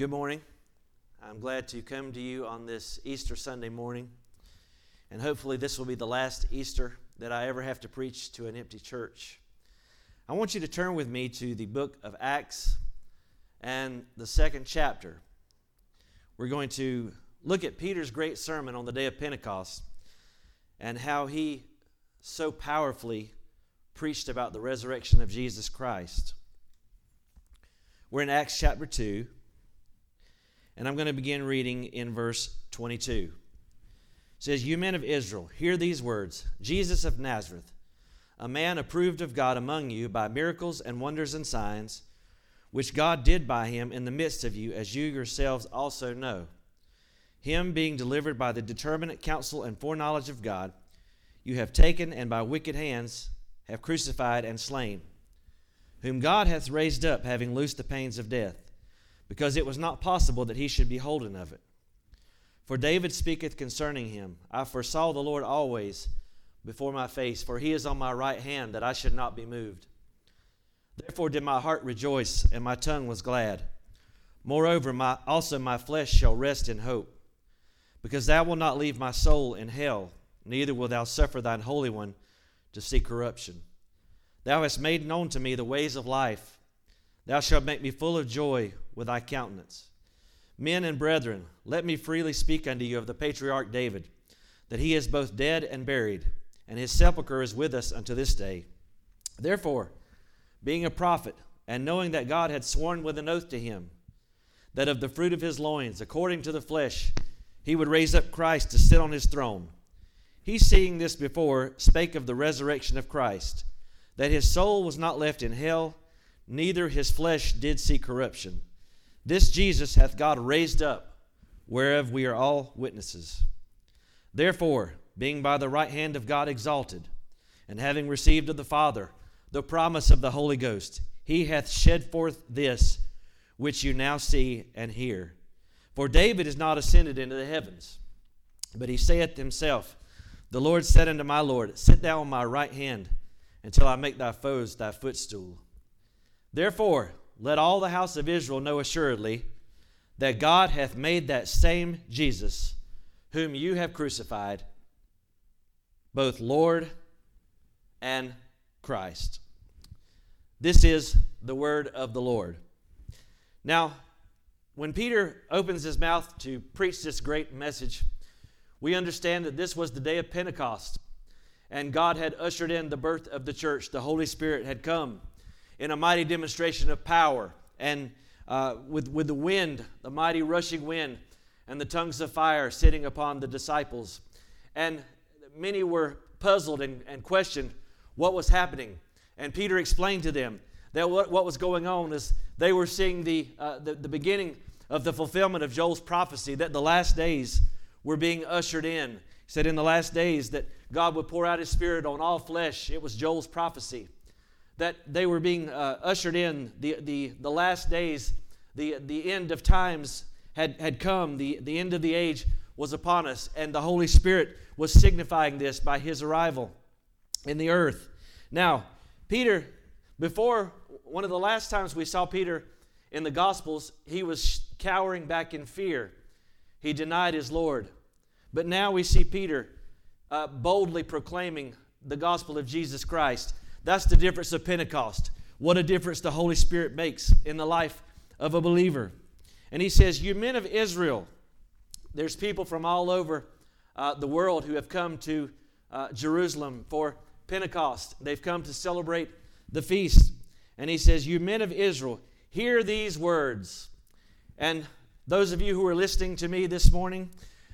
Good morning. I'm glad to come to you on this Easter Sunday morning. And hopefully, this will be the last Easter that I ever have to preach to an empty church. I want you to turn with me to the book of Acts and the second chapter. We're going to look at Peter's great sermon on the day of Pentecost and how he so powerfully preached about the resurrection of Jesus Christ. We're in Acts chapter 2, and I'm going to begin reading in verse 22. It says, You men of Israel, hear these words Jesus of Nazareth, a man approved of God among you by miracles and wonders and signs, which God did by him in the midst of you, as you yourselves also know. Him being delivered by the determinate counsel and foreknowledge of God, you have taken and by wicked hands have crucified and slain whom God hath raised up, having loosed the pains of death, because it was not possible that he should be holden of it. For David speaketh concerning him I foresaw the Lord always before my face, for he is on my right hand, that I should not be moved. Therefore did my heart rejoice, and my tongue was glad. Moreover, my, also my flesh shall rest in hope, because thou wilt not leave my soul in hell, neither wilt thou suffer thine Holy One to see corruption. Thou hast made known to me the ways of life. Thou shalt make me full of joy with thy countenance. Men and brethren, let me freely speak unto you of the patriarch David, that he is both dead and buried, and his sepulchre is with us unto this day. Therefore, being a prophet, and knowing that God had sworn with an oath to him, that of the fruit of his loins, according to the flesh, he would raise up Christ to sit on his throne. He, seeing this before, spake of the resurrection of Christ that his soul was not left in hell, neither his flesh did see corruption. This Jesus hath God raised up, whereof we are all witnesses. Therefore, being by the right hand of God exalted, and having received of the Father the promise of the Holy Ghost, he hath shed forth this which you now see and hear. For David is not ascended into the heavens, but he saith himself, The Lord said unto my Lord, Sit thou on my right hand until I make thy foes thy footstool. Therefore, let all the house of Israel know assuredly that God hath made that same Jesus, whom you have crucified, both Lord and Christ. This is the word of the Lord. Now, when Peter opens his mouth to preach this great message, we understand that this was the day of Pentecost and God had ushered in the birth of the church. The Holy Spirit had come in a mighty demonstration of power and uh, with, with the wind, the mighty rushing wind, and the tongues of fire sitting upon the disciples. And many were puzzled and, and questioned what was happening. And Peter explained to them that what, what was going on is they were seeing the, uh, the, the beginning of the fulfillment of Joel's prophecy that the last days were being ushered in. He said in the last days that God would pour out His Spirit on all flesh. It was Joel's prophecy that they were being uh, ushered in. The, the, the last days, the, the end of times had, had come, the, the end of the age was upon us, and the Holy Spirit was signifying this by His arrival in the earth. Now, Peter, before one of the last times we saw Peter in the Gospels, he was cowering back in fear. He denied his Lord. But now we see Peter uh, boldly proclaiming the gospel of Jesus Christ. That's the difference of Pentecost. What a difference the Holy Spirit makes in the life of a believer. And he says, You men of Israel, there's people from all over uh, the world who have come to uh, Jerusalem for Pentecost. They've come to celebrate the feast. And he says, You men of Israel, hear these words. And those of you who are listening to me this morning,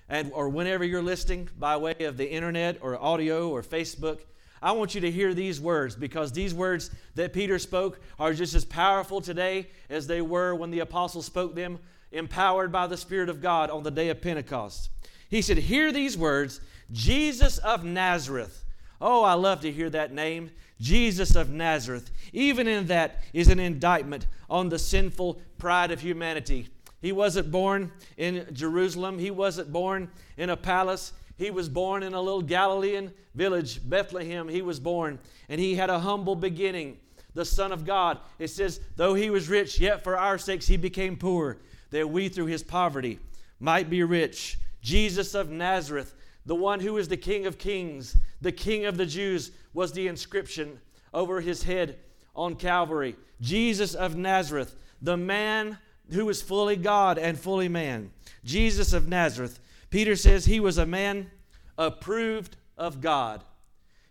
and or whenever you're listening by way of the internet or audio or Facebook, I want you to hear these words because these words that Peter spoke are just as powerful today as they were when the apostles spoke them, empowered by the Spirit of God on the day of Pentecost. He said, Hear these words Jesus of Nazareth. Oh, I love to hear that name. Jesus of Nazareth. Even in that is an indictment on the sinful pride of humanity. He wasn't born in Jerusalem, he wasn't born in a palace. He was born in a little Galilean village, Bethlehem. He was born, and he had a humble beginning. The Son of God. It says, though he was rich, yet for our sakes he became poor, that we through his poverty might be rich. Jesus of Nazareth, the one who is the King of kings, the King of the Jews, was the inscription over his head on Calvary. Jesus of Nazareth, the man who was fully God and fully man. Jesus of Nazareth. Peter says he was a man approved of God.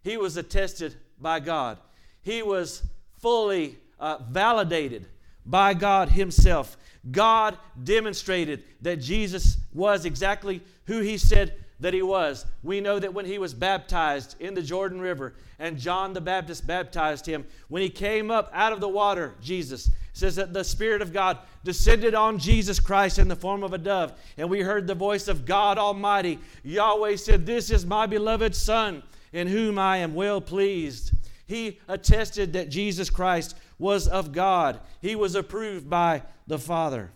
He was attested by God. He was fully uh, validated by God Himself. God demonstrated that Jesus was exactly who He said that He was. We know that when He was baptized in the Jordan River and John the Baptist baptized Him, when He came up out of the water, Jesus says that the Spirit of God descended on Jesus Christ in the form of a dove, and we heard the voice of God Almighty. Yahweh said, This is my beloved Son, in whom I am well pleased. He attested that Jesus Christ was of God, he was approved by the Father.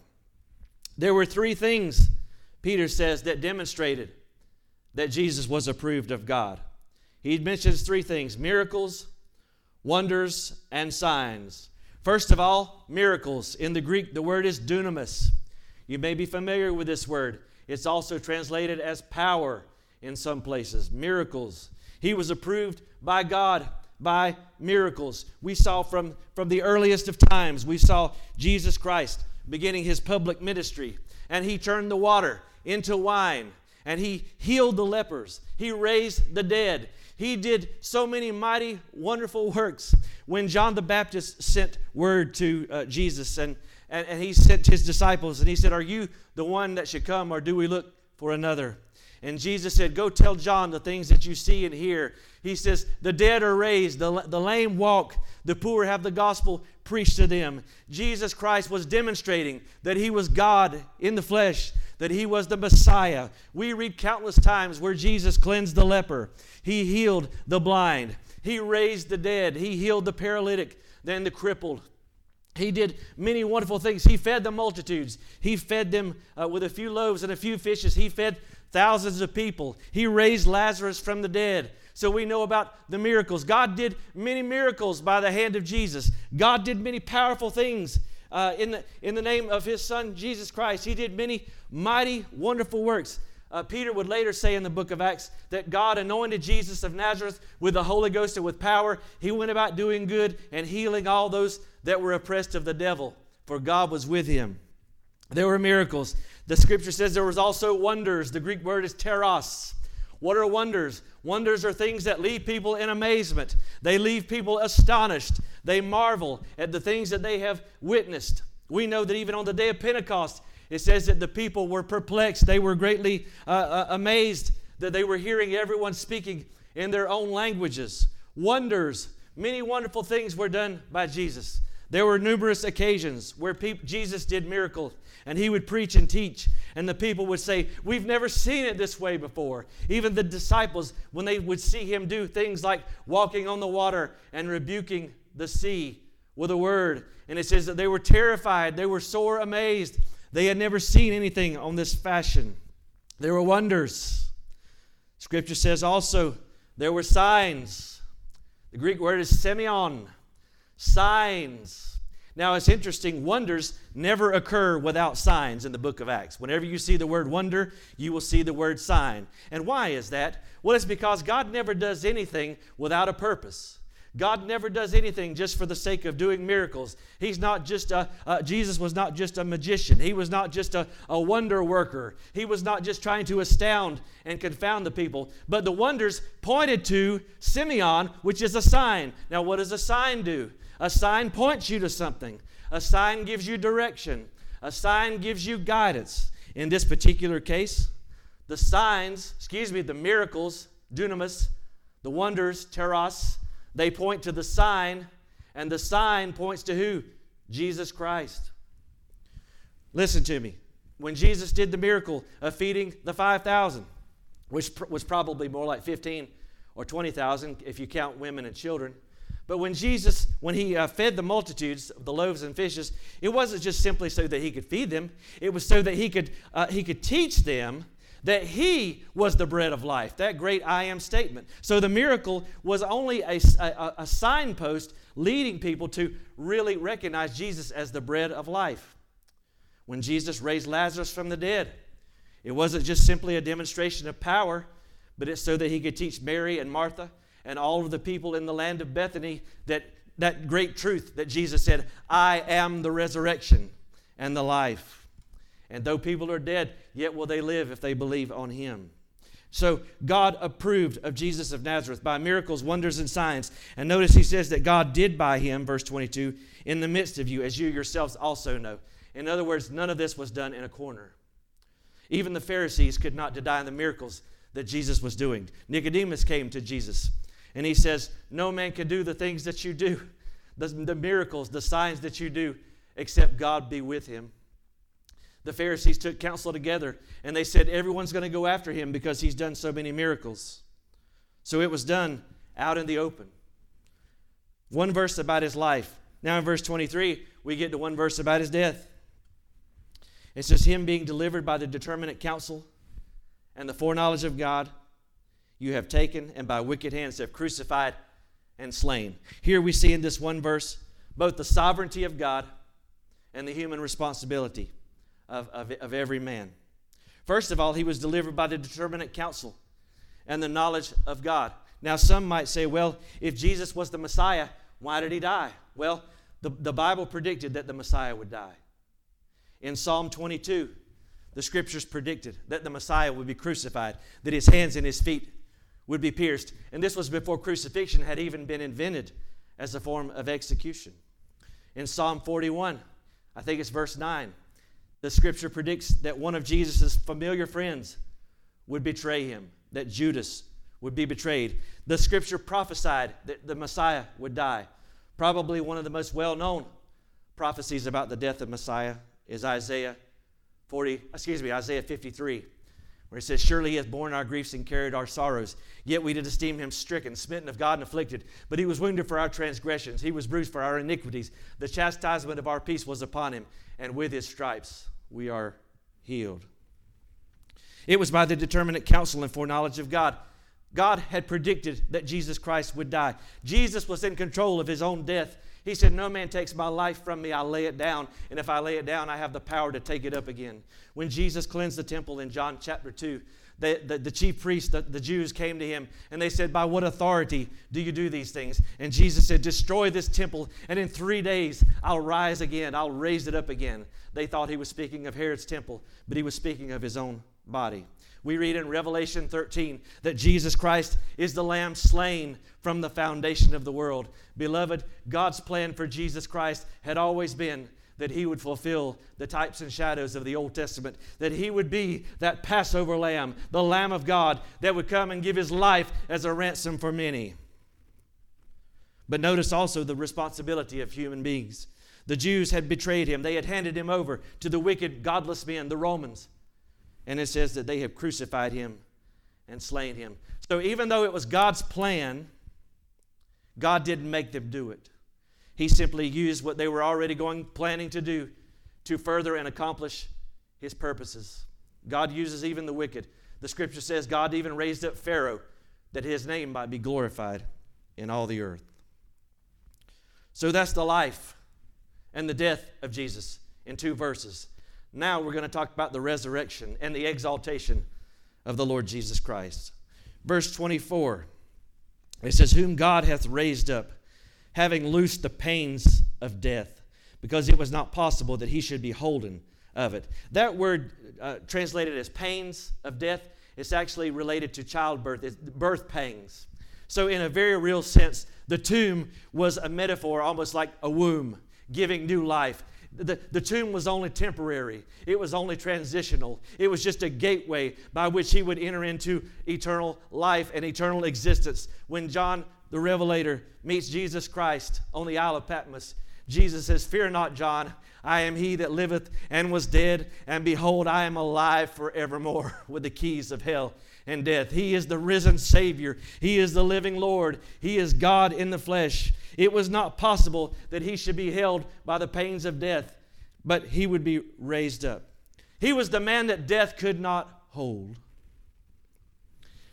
There were three things, Peter says, that demonstrated that Jesus was approved of God. He mentions three things miracles, wonders, and signs. First of all, miracles. In the Greek, the word is dunamis. You may be familiar with this word. It's also translated as power in some places. Miracles. He was approved by God by miracles. We saw from, from the earliest of times, we saw Jesus Christ beginning his public ministry, and he turned the water into wine, and he healed the lepers, he raised the dead. He did so many mighty, wonderful works. When John the Baptist sent word to uh, Jesus and, and, and he sent his disciples, and he said, Are you the one that should come, or do we look for another? And Jesus said, Go tell John the things that you see and hear. He says, The dead are raised, the, the lame walk, the poor have the gospel preached to them. Jesus Christ was demonstrating that he was God in the flesh, that he was the Messiah. We read countless times where Jesus cleansed the leper, he healed the blind, he raised the dead, he healed the paralytic, then the crippled. He did many wonderful things. He fed the multitudes. He fed them uh, with a few loaves and a few fishes. He fed thousands of people. He raised Lazarus from the dead. So we know about the miracles. God did many miracles by the hand of Jesus. God did many powerful things uh, in, the, in the name of his son, Jesus Christ. He did many mighty, wonderful works. Uh, Peter would later say in the book of Acts that God anointed Jesus of Nazareth with the Holy Ghost and with power. He went about doing good and healing all those that were oppressed of the devil, for God was with him. There were miracles. The scripture says there was also wonders. The Greek word is teros. What are wonders? Wonders are things that leave people in amazement. They leave people astonished. They marvel at the things that they have witnessed. We know that even on the day of Pentecost, it says that the people were perplexed. They were greatly uh, uh, amazed that they were hearing everyone speaking in their own languages. Wonders, many wonderful things were done by Jesus. There were numerous occasions where Jesus did miracles and he would preach and teach, and the people would say, We've never seen it this way before. Even the disciples, when they would see him do things like walking on the water and rebuking the sea with a word, and it says that they were terrified, they were sore amazed. They had never seen anything on this fashion. There were wonders. Scripture says also there were signs. The Greek word is semeion signs. Now, it's interesting, wonders never occur without signs in the book of Acts. Whenever you see the word wonder, you will see the word sign. And why is that? Well, it's because God never does anything without a purpose. God never does anything just for the sake of doing miracles. He's not just a, uh, Jesus was not just a magician. He was not just a, a wonder worker. He was not just trying to astound and confound the people. But the wonders pointed to semeion, which is a sign. Now, what does a sign do? A sign points you to something, a sign gives you direction, a sign gives you guidance. In this particular case, the signs, excuse me, the miracles, dunamis, the wonders, teros, they point to the sign, and the sign points to who? Jesus Christ. Listen to me. When Jesus did the miracle of feeding the 5,000, which was probably more like 15 or 20,000 if you count women and children, but when Jesus, when he uh, fed the multitudes of the loaves and fishes, it wasn't just simply so that he could feed them. It was so that he could, uh, he could teach them that he was the bread of life. That great I am statement. So the miracle was only a, a, a signpost leading people to really recognize Jesus as the bread of life. when Jesus raised Lazarus from the dead. It wasn't just simply a demonstration of power, but it's so that he could teach Mary and Martha and all of the people in the land of Bethany that that great truth that Jesus said, I am the resurrection and the life. And though people are dead, yet will they live if they believe on him. So God approved of Jesus of Nazareth by miracles, wonders, and signs. And notice he says that God did by him, verse 22, in the midst of you, as you yourselves also know. In other words, none of this was done in a corner. Even the Pharisees could not deny the miracles that Jesus was doing. Nicodemus came to Jesus and he says, No man can do the things that you do, the, the miracles, the signs that you do, except God be with him. The Pharisees took counsel together and they said, Everyone's going to go after him because he's done so many miracles. So it was done out in the open. One verse about his life. Now in verse 23, we get to one verse about his death. It says, Him being delivered by the determinate counsel and the foreknowledge of God, you have taken and by wicked hands have crucified and slain. Here we see in this one verse both the sovereignty of God and the human responsibility of, of, of every man. First of all, he was delivered by the determinate counsel and the knowledge of God. Now, some might say, well, if Jesus was the Messiah, why did he die? Well, the, the Bible predicted that the Messiah would die. In Psalm 22, the scriptures predicted that the Messiah would be crucified, that his hands and his feet would be pierced. And this was before crucifixion had even been invented as a form of execution. In Psalm 41, I think it's verse 9, the scripture predicts that one of Jesus' familiar friends would betray him, that Judas would be betrayed. The scripture prophesied that the Messiah would die. Probably one of the most well known prophecies about the death of Messiah is Isaiah 40, excuse me, Isaiah 53, where it says, Surely he has borne our griefs and carried our sorrows. Yet we did esteem him stricken, smitten of God, and afflicted. But he was wounded for our transgressions, he was bruised for our iniquities. The chastisement of our peace was upon him, and with his stripes we are healed. It was by the determinate counsel and foreknowledge of God. God had predicted that Jesus Christ would die. Jesus was in control of his own death. He said, No man takes my life from me, I lay it down. And if I lay it down, I have the power to take it up again. When Jesus cleansed the temple in John chapter 2, the, the, the, chief priests, the, the Jews came to him and they said, By what authority do you do these things? And Jesus said, Destroy this temple, and in three days I'll rise again. I'll raise it up again. They thought he was speaking of Herod's temple, but he was speaking of his own body. We read in Revelation 13 that Jesus Christ is the Lamb slain from the foundation of the world. Beloved, God's plan for Jesus Christ had always been that he would fulfill the types and shadows of the Old Testament, that he would be that Passover lamb, the Lamb of God that would come and give his life as a ransom for many. But notice also the responsibility of human beings. The Jews had betrayed him, they had handed him over to the wicked, godless men, the Romans. And it says that they have crucified him and slain him. So even though it was God's plan, God didn't make them do it. He simply used what they were already going planning to do to further and accomplish his purposes. God uses even the wicked. The scripture says God even raised up Pharaoh that his name might be glorified in all the earth. So that's the life and the death of Jesus in two verses. Now we're going to talk about the resurrection and the exaltation of the Lord Jesus Christ. Verse 24, it says, Whom God hath raised up, having loosed the pains of death, because it was not possible that he should be holden of it. That word uh, translated as pains of death, is actually related to childbirth, it's birth pangs. So, in a very real sense, the tomb was a metaphor, almost like a womb, giving new life. The, the tomb was only temporary, it was only transitional. It was just a gateway by which he would enter into eternal life and eternal existence. When John the Revelator meets Jesus Christ on the Isle of Patmos, Jesus says, Fear not, John. I am he that liveth and was dead, and behold, I am alive forevermore with the keys of hell and death. He is the risen Savior. He is the living Lord. He is God in the flesh. It was not possible that he should be held by the pains of death, but he would be raised up. He was the man that death could not hold.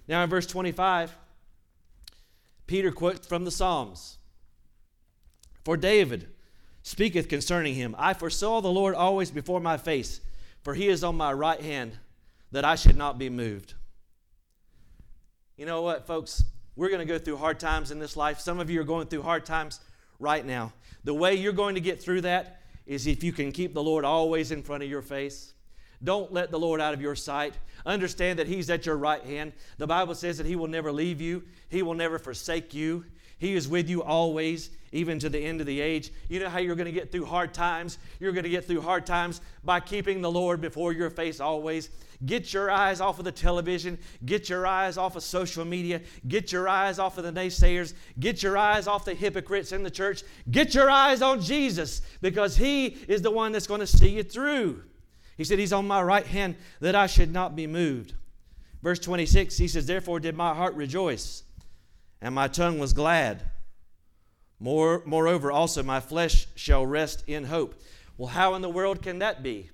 Now, in verse 25, Peter quotes from the Psalms For David speaketh concerning him I foresaw the Lord always before my face, for he is on my right hand, that I should not be moved. You know what, folks? We're going to go through hard times in this life. Some of you are going through hard times right now. The way you're going to get through that is if you can keep the Lord always in front of your face. Don't let the Lord out of your sight. Understand that He's at your right hand. The Bible says that He will never leave you, He will never forsake you. He is with you always, even to the end of the age. You know how you're going to get through hard times? You're going to get through hard times by keeping the Lord before your face always. Get your eyes off of the television. Get your eyes off of social media. Get your eyes off of the naysayers. Get your eyes off the hypocrites in the church. Get your eyes on Jesus because He is the one that's going to see you through. He said, He's on my right hand that I should not be moved. Verse 26, he says, Therefore did my heart rejoice, and my tongue was glad. More, moreover, also my flesh shall rest in hope. Well, how in the world can that be?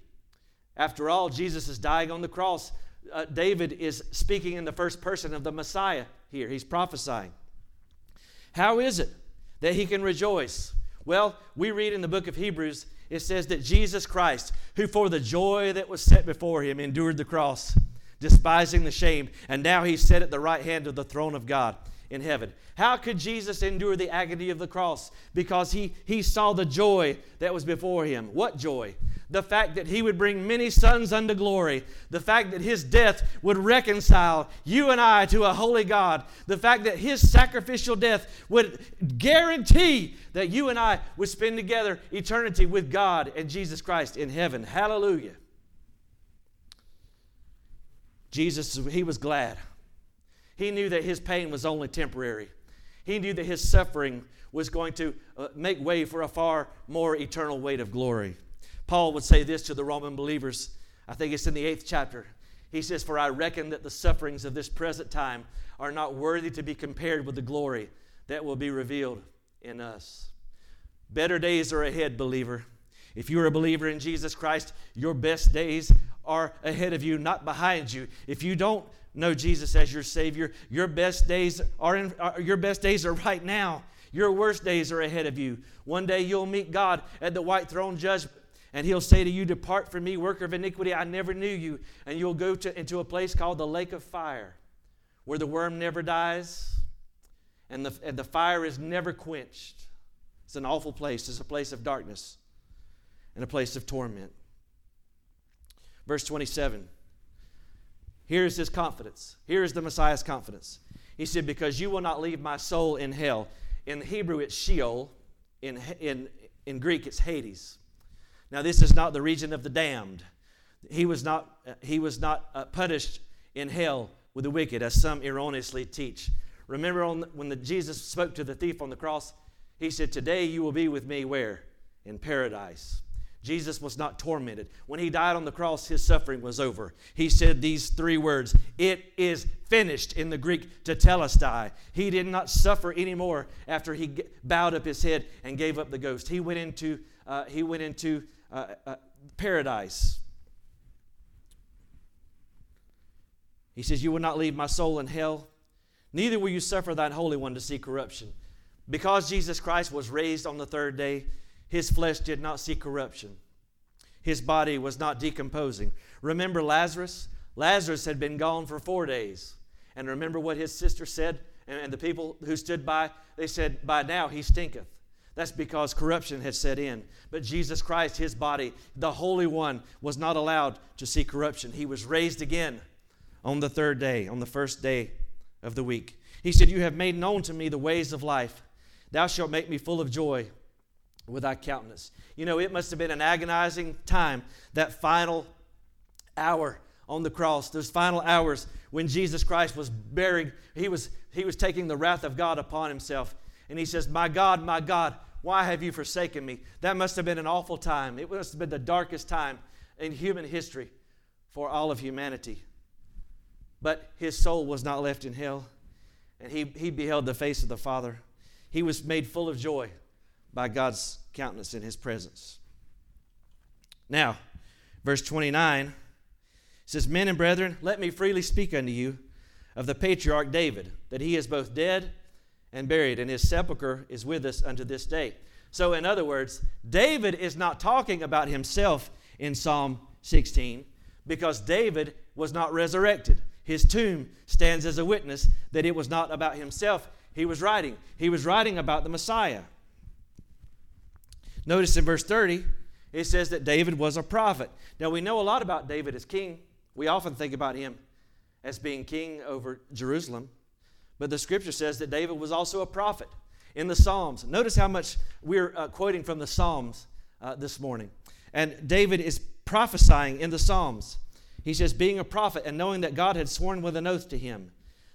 After all, Jesus is dying on the cross. Uh, David is speaking in the first person of the Messiah here. He's prophesying. How is it that he can rejoice? Well, we read in the book of Hebrews, it says that Jesus Christ, who for the joy that was set before him endured the cross, despising the shame, and now he's set at the right hand of the throne of God in heaven. How could Jesus endure the agony of the cross? Because he, he saw the joy that was before him. What joy? The fact that he would bring many sons unto glory. The fact that his death would reconcile you and I to a holy God. The fact that his sacrificial death would guarantee that you and I would spend together eternity with God and Jesus Christ in heaven. Hallelujah. Jesus, he was glad. He knew that his pain was only temporary. He knew that his suffering was going to uh, make way for a far more eternal weight of glory. Paul would say this to the Roman believers. I think it's in the eighth chapter. He says, For I reckon that the sufferings of this present time are not worthy to be compared with the glory that will be revealed in us. Better days are ahead, believer. If you're a believer in Jesus Christ, your best days are ahead of you, not behind you. If you don't know Jesus as your Savior, your best days are, in, are your best days are right now. Your worst days are ahead of you. One day you'll meet God at the white throne judgment. And he'll say to you, Depart from me, worker of iniquity, I never knew you. And you'll go to, into a place called the lake of fire, where the worm never dies and the, and the fire is never quenched. It's an awful place. It's a place of darkness and a place of torment. Verse 27. Here is his confidence. Here is the Messiah's confidence. He said, Because you will not leave my soul in hell. In Hebrew, it's Sheol. In, in, in Greek, it's Hades. Now, this is not the region of the damned. He was not, he was not uh, punished in hell with the wicked, as some erroneously teach. Remember on, when the, Jesus spoke to the thief on the cross? He said, Today you will be with me where? In paradise. Jesus was not tormented. When he died on the cross, his suffering was over. He said these three words It is finished in the Greek, tetelestai. He did not suffer anymore after he bowed up his head and gave up the ghost. He went into, uh, he went into uh, uh, paradise. He says, You will not leave my soul in hell, neither will you suffer thine Holy One to see corruption. Because Jesus Christ was raised on the third day, his flesh did not see corruption. His body was not decomposing. Remember Lazarus? Lazarus had been gone for four days. And remember what his sister said? And, the people who stood by, they said, By now he stinketh. That's because corruption had set in. But Jesus Christ, his body, the Holy One, was not allowed to see corruption. He was raised again on the third day, on the first day of the week. He said, You have made known to me the ways of life. Thou shalt make me full of joy with thy countenance. You know, it must have been an agonizing time, that final hour on the cross, those final hours when Jesus Christ was buried. He was, he was taking the wrath of God upon himself. And he says, My God, my God, why have you forsaken me? That must have been an awful time. It must have been the darkest time in human history for all of humanity. But his soul was not left in hell, and he, he beheld the face of the Father. He was made full of joy by God's countenance in his presence. Now, verse 29 says, Men and brethren, let me freely speak unto you of the patriarch David, that he is both dead and buried, and his sepulchre is with us unto this day. So, in other words, David is not talking about himself in Psalm 16 because David was not resurrected. His tomb stands as a witness that it was not about himself he was writing. He was writing about the Messiah. Notice in verse 30, it says that David was a prophet. Now, we know a lot about David as king. We often think about him as being king over Jerusalem. But the scripture says that David was also a prophet in the Psalms. Notice how much we're uh, quoting from the Psalms uh, this morning. And David is prophesying in the Psalms. He says, being a prophet and knowing that God had sworn with an oath to him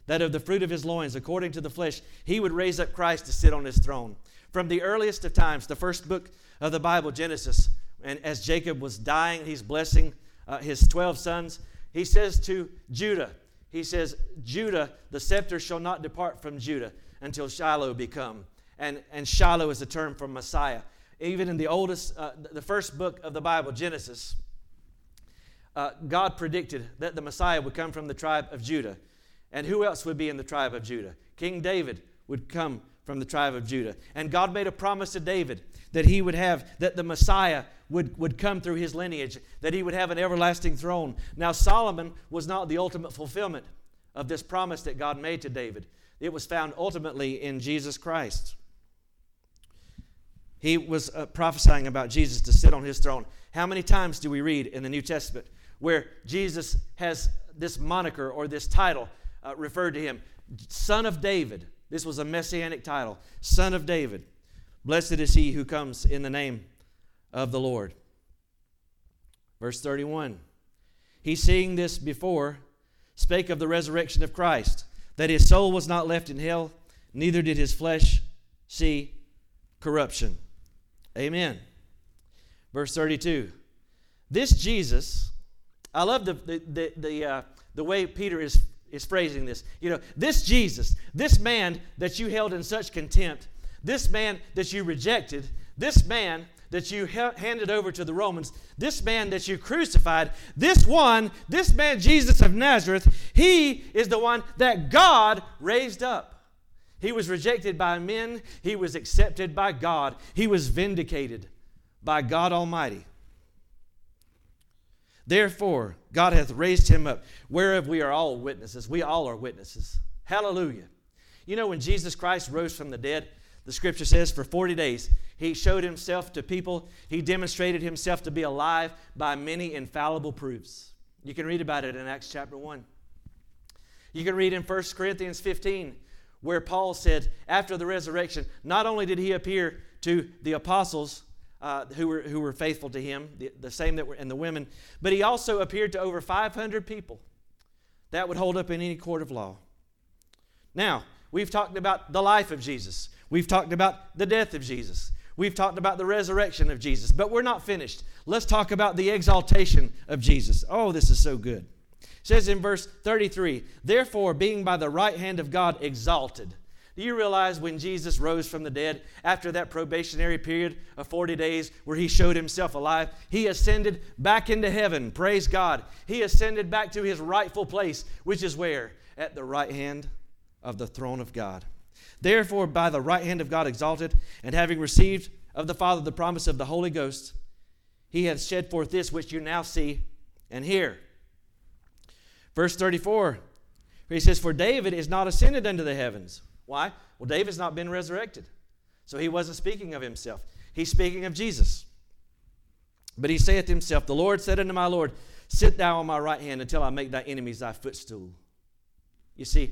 that of the fruit of his loins, according to the flesh, he would raise up Christ to sit on his throne. From the earliest of times, the first book of the Bible, Genesis, and as Jacob was dying, he's blessing uh, his 12 sons. He says to Judah, he says, Judah, the scepter shall not depart from Judah until Shiloh be come. And, and Shiloh is a term for Messiah. Even in the oldest, uh, the first book of the Bible, Genesis, uh, God predicted that the Messiah would come from the tribe of Judah. And who else would be in the tribe of Judah? King David would come from the tribe of Judah. And God made a promise to David that he would have, that the Messiah would, would come through his lineage, that he would have an everlasting throne. Now, Solomon was not the ultimate fulfillment of this promise that God made to David, it was found ultimately in Jesus Christ. He was uh, prophesying about Jesus to sit on his throne. How many times do we read in the New Testament where Jesus has this moniker or this title uh, referred to him Son of David. This was a messianic title Son of David. Blessed is he who comes in the name of the Lord. Verse 31 He, seeing this before, spake of the resurrection of Christ, that his soul was not left in hell, neither did his flesh see corruption. Amen. Verse 32 This Jesus, I love the, the, the, the, uh, the way Peter is is phrasing this. You know, this Jesus, this man that you held in such contempt, this man that you rejected, this man that you handed over to the Romans, this man that you crucified, this one, this man Jesus of Nazareth, he is the one that God raised up. He was rejected by men, he was accepted by God, he was vindicated by God Almighty. Therefore, God hath raised him up, whereof we are all witnesses. We all are witnesses. Hallelujah. You know, when Jesus Christ rose from the dead, the scripture says for 40 days, he showed himself to people. He demonstrated himself to be alive by many infallible proofs. You can read about it in Acts chapter 1. You can read in 1 Corinthians 15, where Paul said, after the resurrection, not only did he appear to the apostles, uh, who, were, who were faithful to him, the, the same that were, and the women. But he also appeared to over 500 people. That would hold up in any court of law. Now, we've talked about the life of Jesus. We've talked about the death of Jesus. We've talked about the resurrection of Jesus. But we're not finished. Let's talk about the exaltation of Jesus. Oh, this is so good. It says in verse 33 Therefore, being by the right hand of God exalted, do you realize when Jesus rose from the dead, after that probationary period of 40 days where he showed himself alive, he ascended back into heaven? Praise God. He ascended back to his rightful place, which is where? At the right hand of the throne of God. Therefore, by the right hand of God exalted, and having received of the Father the promise of the Holy Ghost, he hath shed forth this which you now see and hear. Verse 34, he says, For David is not ascended unto the heavens why? Well, David's not been resurrected. So he wasn't speaking of himself. He's speaking of Jesus. But he saith himself, The Lord said unto my Lord, Sit thou on my right hand until I make thy enemies thy footstool. You see,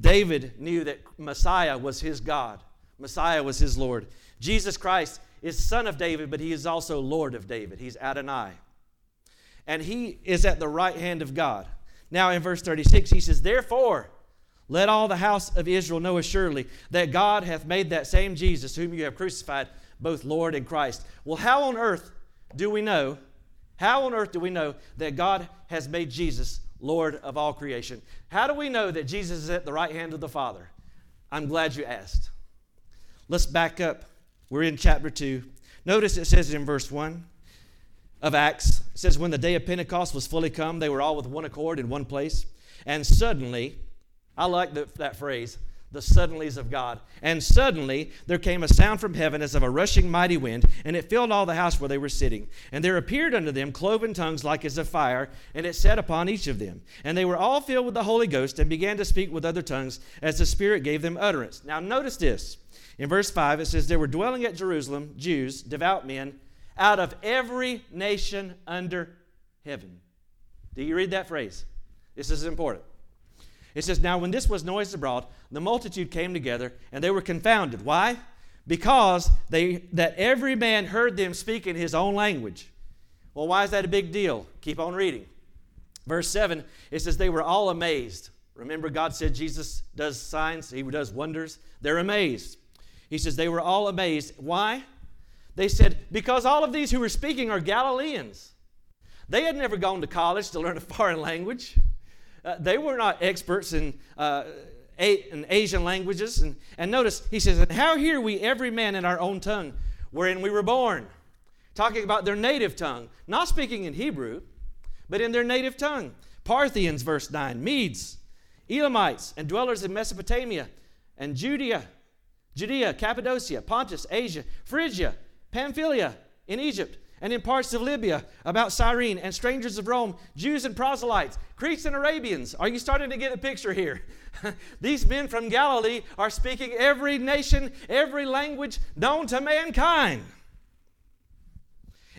David knew that Messiah was his God, Messiah was his Lord. Jesus Christ is son of David, but he is also Lord of David. He's Adonai. And he is at the right hand of God. Now in verse 36, he says, Therefore, let all the house of Israel know assuredly that God hath made that same Jesus, whom you have crucified, both Lord and Christ. Well, how on earth do we know? How on earth do we know that God has made Jesus Lord of all creation? How do we know that Jesus is at the right hand of the Father? I'm glad you asked. Let's back up. We're in chapter 2. Notice it says in verse 1 of Acts, it says, When the day of Pentecost was fully come, they were all with one accord in one place. And suddenly, I like the, that phrase. the suddenlies of God. And suddenly there came a sound from heaven as of a rushing mighty wind, and it filled all the house where they were sitting. And there appeared unto them cloven tongues like as of fire, and it sat upon each of them. And they were all filled with the Holy Ghost, and began to speak with other tongues as the Spirit gave them utterance. Now notice this. In verse 5, it says, There were dwelling at Jerusalem Jews, devout men, out of every nation under heaven. Do you read that phrase? This is important. It says, Now when this was noised abroad, the multitude came together, and they were confounded. Why? Because they that every man heard them speak in his own language. Well, why is that a big deal? Keep on reading. Verse 7, it says, They were all amazed. Remember, God said Jesus does signs, He does wonders. They're amazed. He says, They were all amazed. Why? They said, Because all of these who were speaking are Galileans. They had never gone to college to learn a foreign language. Uh, they were not experts in, uh, a- in Asian languages. And, and notice, he says, how hear we every man in our own tongue wherein we were born? Talking about their native tongue, not speaking in Hebrew, but in their native tongue. Parthians, verse 9, Medes, Elamites, and dwellers in Mesopotamia and Judea, Judea, Cappadocia, Pontus, Asia, Phrygia, Pamphylia, in Egypt and in parts of Libya, about Cyrene, and strangers of Rome, Jews and proselytes, Cretes and Arabians. Are you starting to get a picture here? These men from Galilee are speaking every nation, every language known to mankind.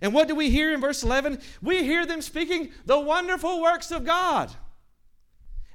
And what do we hear in verse 11? We hear them speaking the wonderful works of God.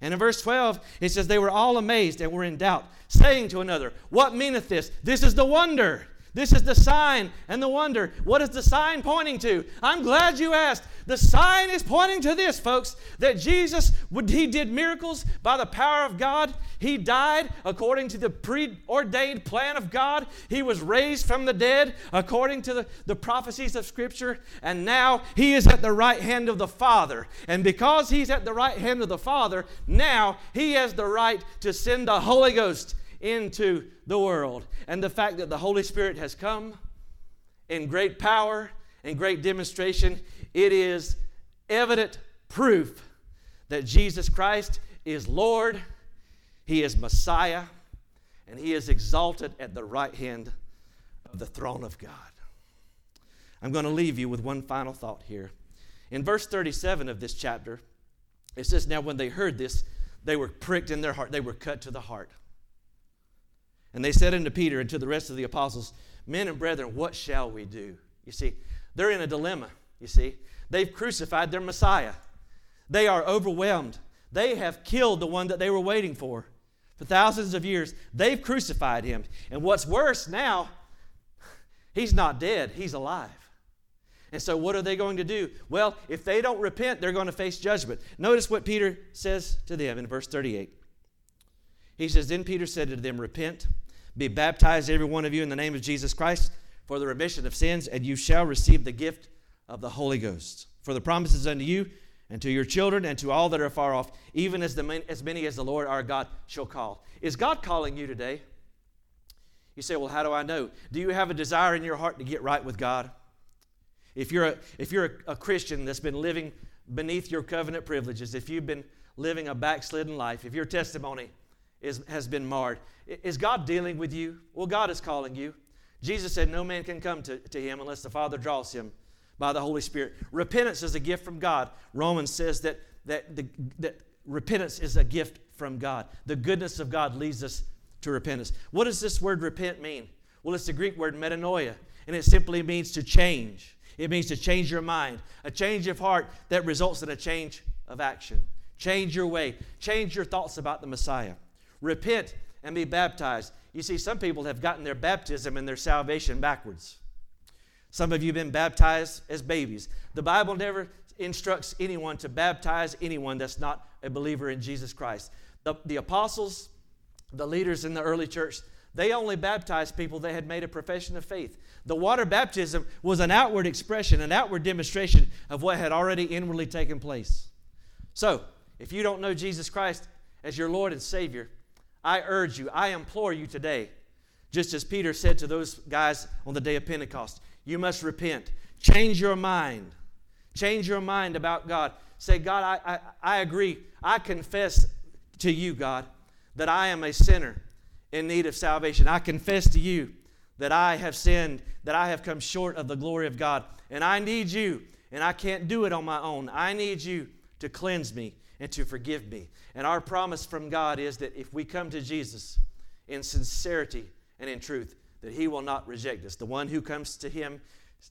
And in verse 12, it says, They were all amazed and were in doubt, saying to another, What meaneth this? This is the wonder. This is the sign and the wonder. What is the sign pointing to? I'm glad you asked. The sign is pointing to this, folks, that Jesus, he did miracles by the power of God. He died according to the preordained plan of God. He was raised from the dead according to the, the prophecies of Scripture. And now he is at the right hand of the Father. And because he's at the right hand of the Father, now he has the right to send the Holy Ghost into the world. And the fact that the Holy Spirit has come in great power and great demonstration, it is evident proof that Jesus Christ is Lord, He is Messiah, and He is exalted at the right hand of the throne of God. I'm going to leave you with one final thought here. In verse 37 of this chapter, it says, Now when they heard this, they were pricked in their heart, they were cut to the heart. And they said unto Peter and to the rest of the apostles, Men and brethren, what shall we do? You see, they're in a dilemma, you see. They've crucified their Messiah. They are overwhelmed. They have killed the one that they were waiting for. For thousands of years, they've crucified him. And what's worse now, he's not dead, he's alive. And so, what are they going to do? Well, if they don't repent, they're going to face judgment. Notice what Peter says to them in verse 38. He says, Then Peter said to them, Repent be baptized, every one of you, in the name of Jesus Christ for the remission of sins, and you shall receive the gift of the Holy Ghost. For the promises unto you and to your children and to all that are far off, even as, the, as many as the Lord our God shall call. Is God calling you today? You say, Well, how do I know? Do you have a desire in your heart to get right with God? If you're a, if you're a, a Christian that's been living beneath your covenant privileges, if you've been living a backslidden life, if your testimony is, has been marred. Is God dealing with you? Well, God is calling you. Jesus said, No man can come to, to him unless the Father draws him by the Holy Spirit. Repentance is a gift from God. Romans says that, that, the, that repentance is a gift from God. The goodness of God leads us to repentance. What does this word repent mean? Well, it's the Greek word metanoia, and it simply means to change. It means to change your mind, a change of heart that results in a change of action. Change your way, change your thoughts about the Messiah repent, and be baptized. You see, some people have gotten their baptism and their salvation backwards. Some of you have been baptized as babies. The Bible never instructs anyone to baptize anyone that's not a believer in Jesus Christ. The, the apostles, the leaders in the early church, they only baptized people that had made a profession of faith. The water baptism was an outward expression, an outward demonstration of what had already inwardly taken place. So, if you don't know Jesus Christ as your Lord and Savior, I urge you, I implore you today, just as Peter said to those guys on the day of Pentecost, you must repent. Change your mind. Change your mind about God. Say, God, I, I, I agree. I confess to you, God, that I am a sinner in need of salvation. I confess to you that I have sinned, that I have come short of the glory of God, and I need you, and I can't do it on my own. I need you to cleanse me and to forgive me. And our promise from God is that if we come to Jesus in sincerity and in truth, that He will not reject us. The one who comes to Him,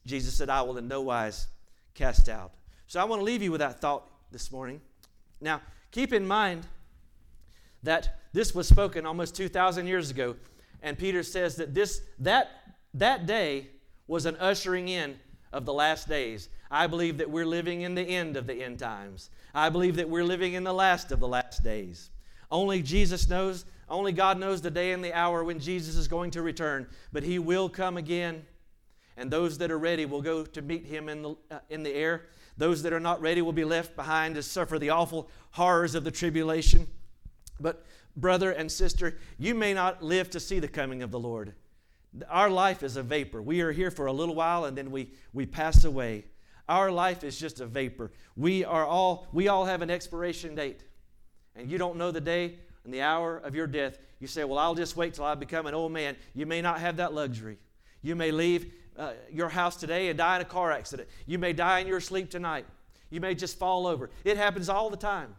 Jesus said, I will in no wise cast out. So I want to leave you with that thought this morning. Now, keep in mind that this was spoken almost 2,000 years ago, and Peter says that this, that, that day was an ushering in of the last days. I believe that we're living in the end of the end times. I believe that we're living in the last of the last days. Only Jesus knows, only God knows the day and the hour when Jesus is going to return, but He will come again, and those that are ready will go to meet Him in the, uh, in the air. Those that are not ready will be left behind to suffer the awful horrors of the tribulation. But, brother and sister, you may not live to see the coming of the Lord. Our life is a vapor. We are here for a little while and then we, we pass away. Our life is just a vapor. We are all we all have an expiration date. And you don't know the day and the hour of your death. You say, "Well, I'll just wait till I become an old man." You may not have that luxury. You may leave uh, your house today and die in a car accident. You may die in your sleep tonight. You may just fall over. It happens all the time.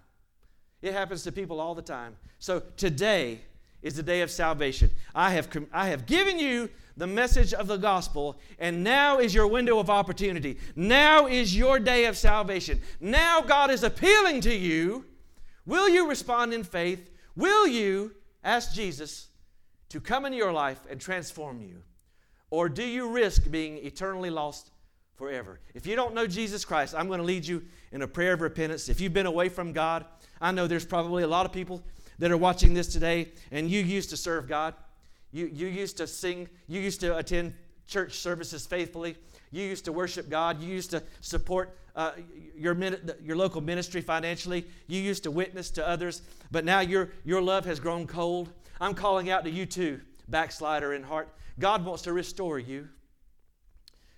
It happens to people all the time. So today is the day of salvation. I have, I have given you the message of the gospel, and now is your window of opportunity. Now is your day of salvation. Now God is appealing to you. Will you respond in faith? Will you ask Jesus to come into your life and transform you? Or do you risk being eternally lost forever? If you don't know Jesus Christ, I'm going to lead you in a prayer of repentance. If you've been away from God, I know there's probably a lot of people that are watching this today and you used to serve God. You, you used to sing, you used to attend church services faithfully. You used to worship God. You used to support uh, your, your local ministry financially. You used to witness to others. But now your, your love has grown cold. I'm calling out to you too, backslider in heart. God wants to restore you.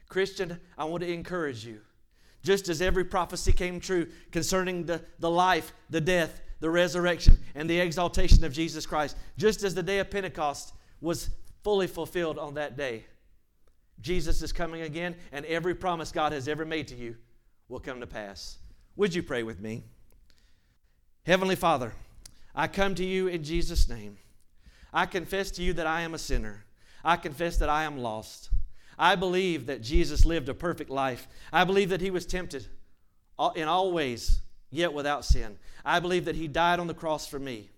Christian, I want to encourage you. Just as every prophecy came true concerning the, the life, the death, the resurrection, and the exaltation of Jesus Christ, just as the day of Pentecost was fully fulfilled on that day, Jesus is coming again, and every promise God has ever made to you will come to pass. Would you pray with me? Heavenly Father, I come to you in Jesus' name. I confess to you that I am a sinner. I confess that I am lost. I believe that Jesus lived a perfect life. I believe that he was tempted in all ways, yet without sin. I believe that he died on the cross for me.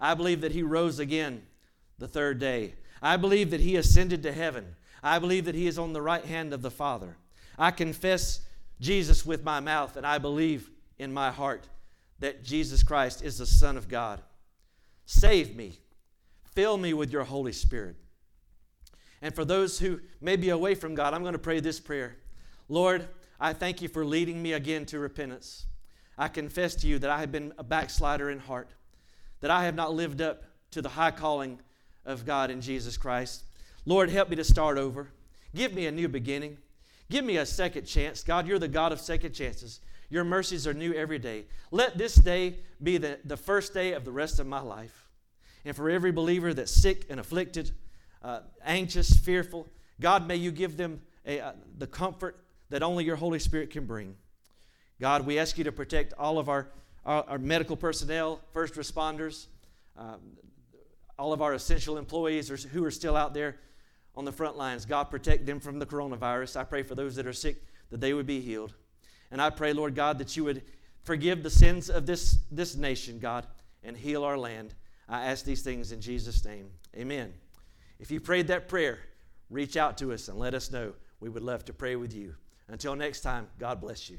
I believe that he rose again the third day. I believe that he ascended to heaven. I believe that he is on the right hand of the Father. I confess Jesus with my mouth, and I believe in my heart that Jesus Christ is the Son of God. Save me. Fill me with your Holy Spirit. And for those who may be away from God, I'm going to pray this prayer Lord, I thank you for leading me again to repentance. I confess to you that I have been a backslider in heart, that I have not lived up to the high calling of God in Jesus Christ. Lord, help me to start over. Give me a new beginning. Give me a second chance. God, you're the God of second chances. Your mercies are new every day. Let this day be the, the first day of the rest of my life. And for every believer that's sick and afflicted, uh, anxious, fearful. God, may you give them a, uh, the comfort that only your Holy Spirit can bring. God, we ask you to protect all of our, our, our medical personnel, first responders, um, all of our essential employees who are still out there on the front lines. God, protect them from the coronavirus. I pray for those that are sick that they would be healed. And I pray, Lord God, that you would forgive the sins of this, this nation, God, and heal our land. I ask these things in Jesus' name. Amen. If you prayed that prayer, reach out to us and let us know. We would love to pray with you. Until next time, God bless you.